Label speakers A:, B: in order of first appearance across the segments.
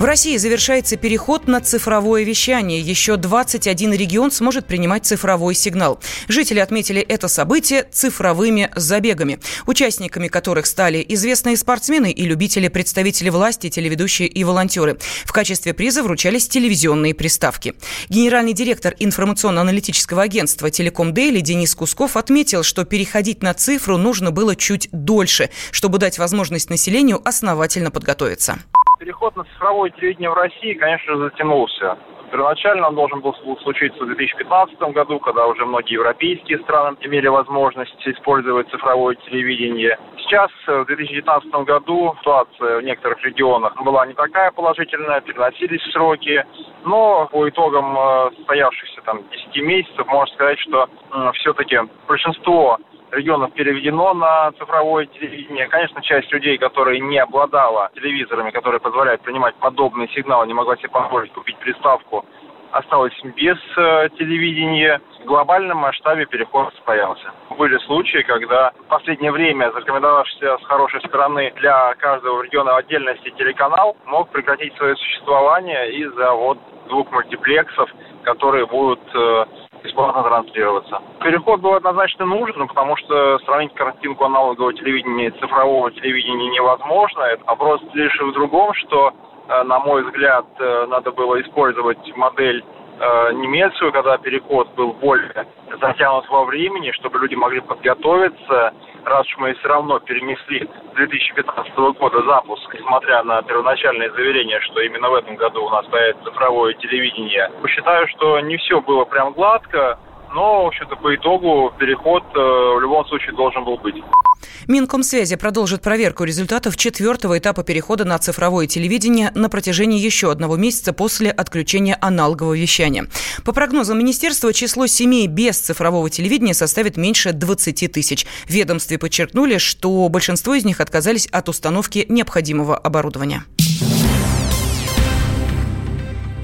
A: В России завершается переход на цифровое вещание. Еще 21 регион сможет принимать цифровой сигнал. Жители отметили это событие цифровыми забегами, участниками которых стали известные спортсмены и любители, представители власти, телеведущие и волонтеры. В качестве приза вручались телевизионные приставки. Генеральный директор информационно-аналитического агентства «Телеком Дейли» Денис Кусков отметил, что переходить на цифру нужно было чуть дольше, чтобы дать возможность населению основательно подготовиться
B: переход на цифровое телевидение в России, конечно затянулся. Первоначально он должен был случиться в 2015 году, когда уже многие европейские страны имели возможность использовать цифровое телевидение. Сейчас, э, в 2019 году, ситуация в некоторых регионах была не такая положительная, переносились сроки, но по итогам э, состоявшихся там 10 месяцев можно сказать, что все-таки большинство регионов переведено на цифровое телевидение. Конечно, часть людей, которые не обладала телевизорами, которые позволяют принимать подобные сигналы, не могла себе позволить купить приставку, осталась без э, телевидения. В глобальном масштабе переход состоялся. Были случаи, когда в последнее время зарекомендовавшийся с хорошей стороны для каждого региона отдельности телеканал мог прекратить свое существование из-за вот двух мультиплексов, которые будут э, бесплатно транслироваться. Переход был однозначно нужен, потому что сравнить картинку аналогового телевидения и цифрового телевидения невозможно. Вопрос лишь в другом, что, э, на мой взгляд, э, надо было использовать модель э, немецкую, когда переход был более затянут во времени, чтобы люди могли подготовиться, раз уж мы все равно перенесли 2015 года запуск, несмотря на первоначальное заверение, что именно в этом году у нас появится цифровое телевидение. Считаю, что не все было прям гладко, но, в общем-то, по итогу переход э, в любом случае должен был быть.
A: Минкомсвязи продолжит проверку результатов четвертого этапа перехода на цифровое телевидение на протяжении еще одного месяца после отключения аналогового вещания. По прогнозам министерства, число семей без цифрового телевидения составит меньше 20 тысяч. В ведомстве подчеркнули, что большинство из них отказались от установки необходимого оборудования.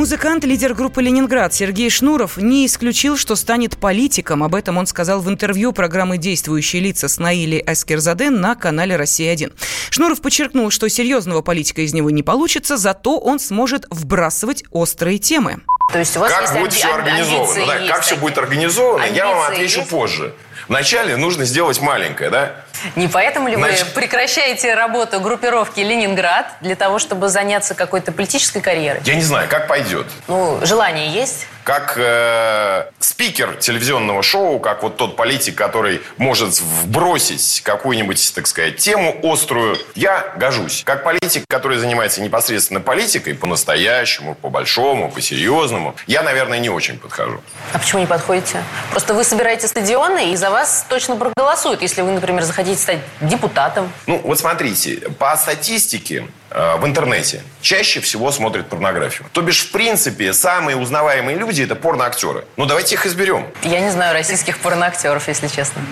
A: Музыкант, лидер группы «Ленинград» Сергей Шнуров не исключил, что станет политиком. Об этом он сказал в интервью программы «Действующие лица» с Наили Аскерзаде на канале «Россия-1». Шнуров подчеркнул, что серьезного политика из него не получится, зато он сможет вбрасывать острые темы.
C: То есть у вас как есть будет все организовано? Да, как все будет организовано, я вам отвечу есть? позже. Вначале нужно сделать маленькое, да?
A: Не поэтому ли Значит... вы прекращаете работу группировки «Ленинград» для того, чтобы заняться какой-то политической карьерой?
C: Я не знаю, как пойдет.
A: Ну, желание есть?
C: Как э, спикер телевизионного шоу, как вот тот политик, который может вбросить какую-нибудь, так сказать, тему острую, я гожусь. Как политик, который занимается непосредственно политикой, по-настоящему, по-большому, по-серьезному, я, наверное, не очень подхожу.
A: А почему не подходите? Просто вы собираете стадионы, и за вас точно проголосуют, если вы, например, захотите стать депутатом.
C: Ну, вот смотрите, по статистике в интернете чаще всего смотрят порнографию. То бишь, в принципе, самые узнаваемые люди – это порноактеры. Ну, давайте их изберем.
A: Я не знаю российских порноактеров, если честно.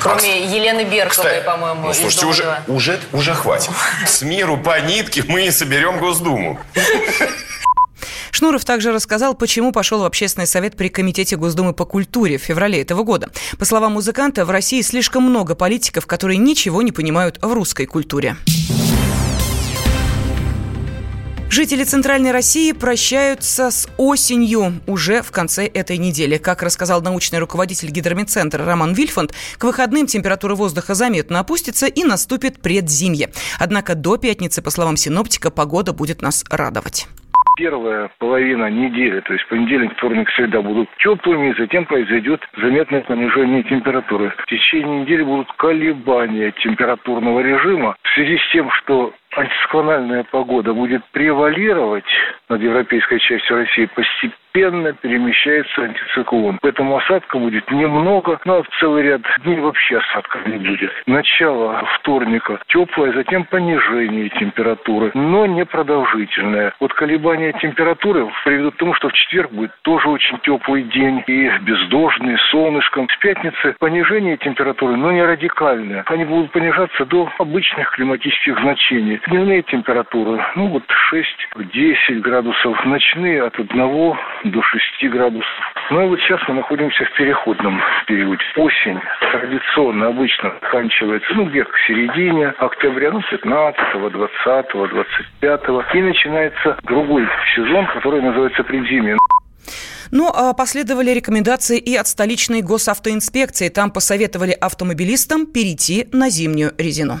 A: Кроме а, Елены Берковой, по-моему,
C: ну, слушайте, уже, уже, уже хватит. С миру по нитке мы и соберем Госдуму.
A: Шнуров также рассказал, почему пошел в общественный совет при Комитете Госдумы по культуре в феврале этого года. По словам музыканта, в России слишком много политиков, которые ничего не понимают в русской культуре. Жители Центральной России прощаются с осенью уже в конце этой недели. Как рассказал научный руководитель гидромедцентра Роман Вильфанд, к выходным температура воздуха заметно опустится и наступит предзимье. Однако до пятницы, по словам синоптика, погода будет нас радовать
D: первая половина недели, то есть понедельник, вторник, среда будут теплыми, затем произойдет заметное понижение температуры. В течение недели будут колебания температурного режима в связи с тем, что антисклональная погода будет превалировать над европейской частью России постепенно перемещается антициклон. Поэтому осадка будет немного, но целый ряд дней вообще осадков не будет. Начало вторника теплое, затем понижение температуры, но не продолжительное. Вот колебания температуры приведут к тому, что в четверг будет тоже очень теплый день и бездождный, солнышком. В пятницы понижение температуры, но не радикальное. Они будут понижаться до обычных климатических значений. Дневные температуры, ну вот 6-10 градусов, ночные от 1 до 6 градусов. Ну и вот сейчас мы находимся в переходном периоде. Осень традиционно обычно заканчивается, ну, где-то к середине октября, ну, 15 20 25 и начинается другой сезон, который называется предзимье.
A: Но ну, а последовали рекомендации и от столичной госавтоинспекции. Там посоветовали автомобилистам перейти на зимнюю резину.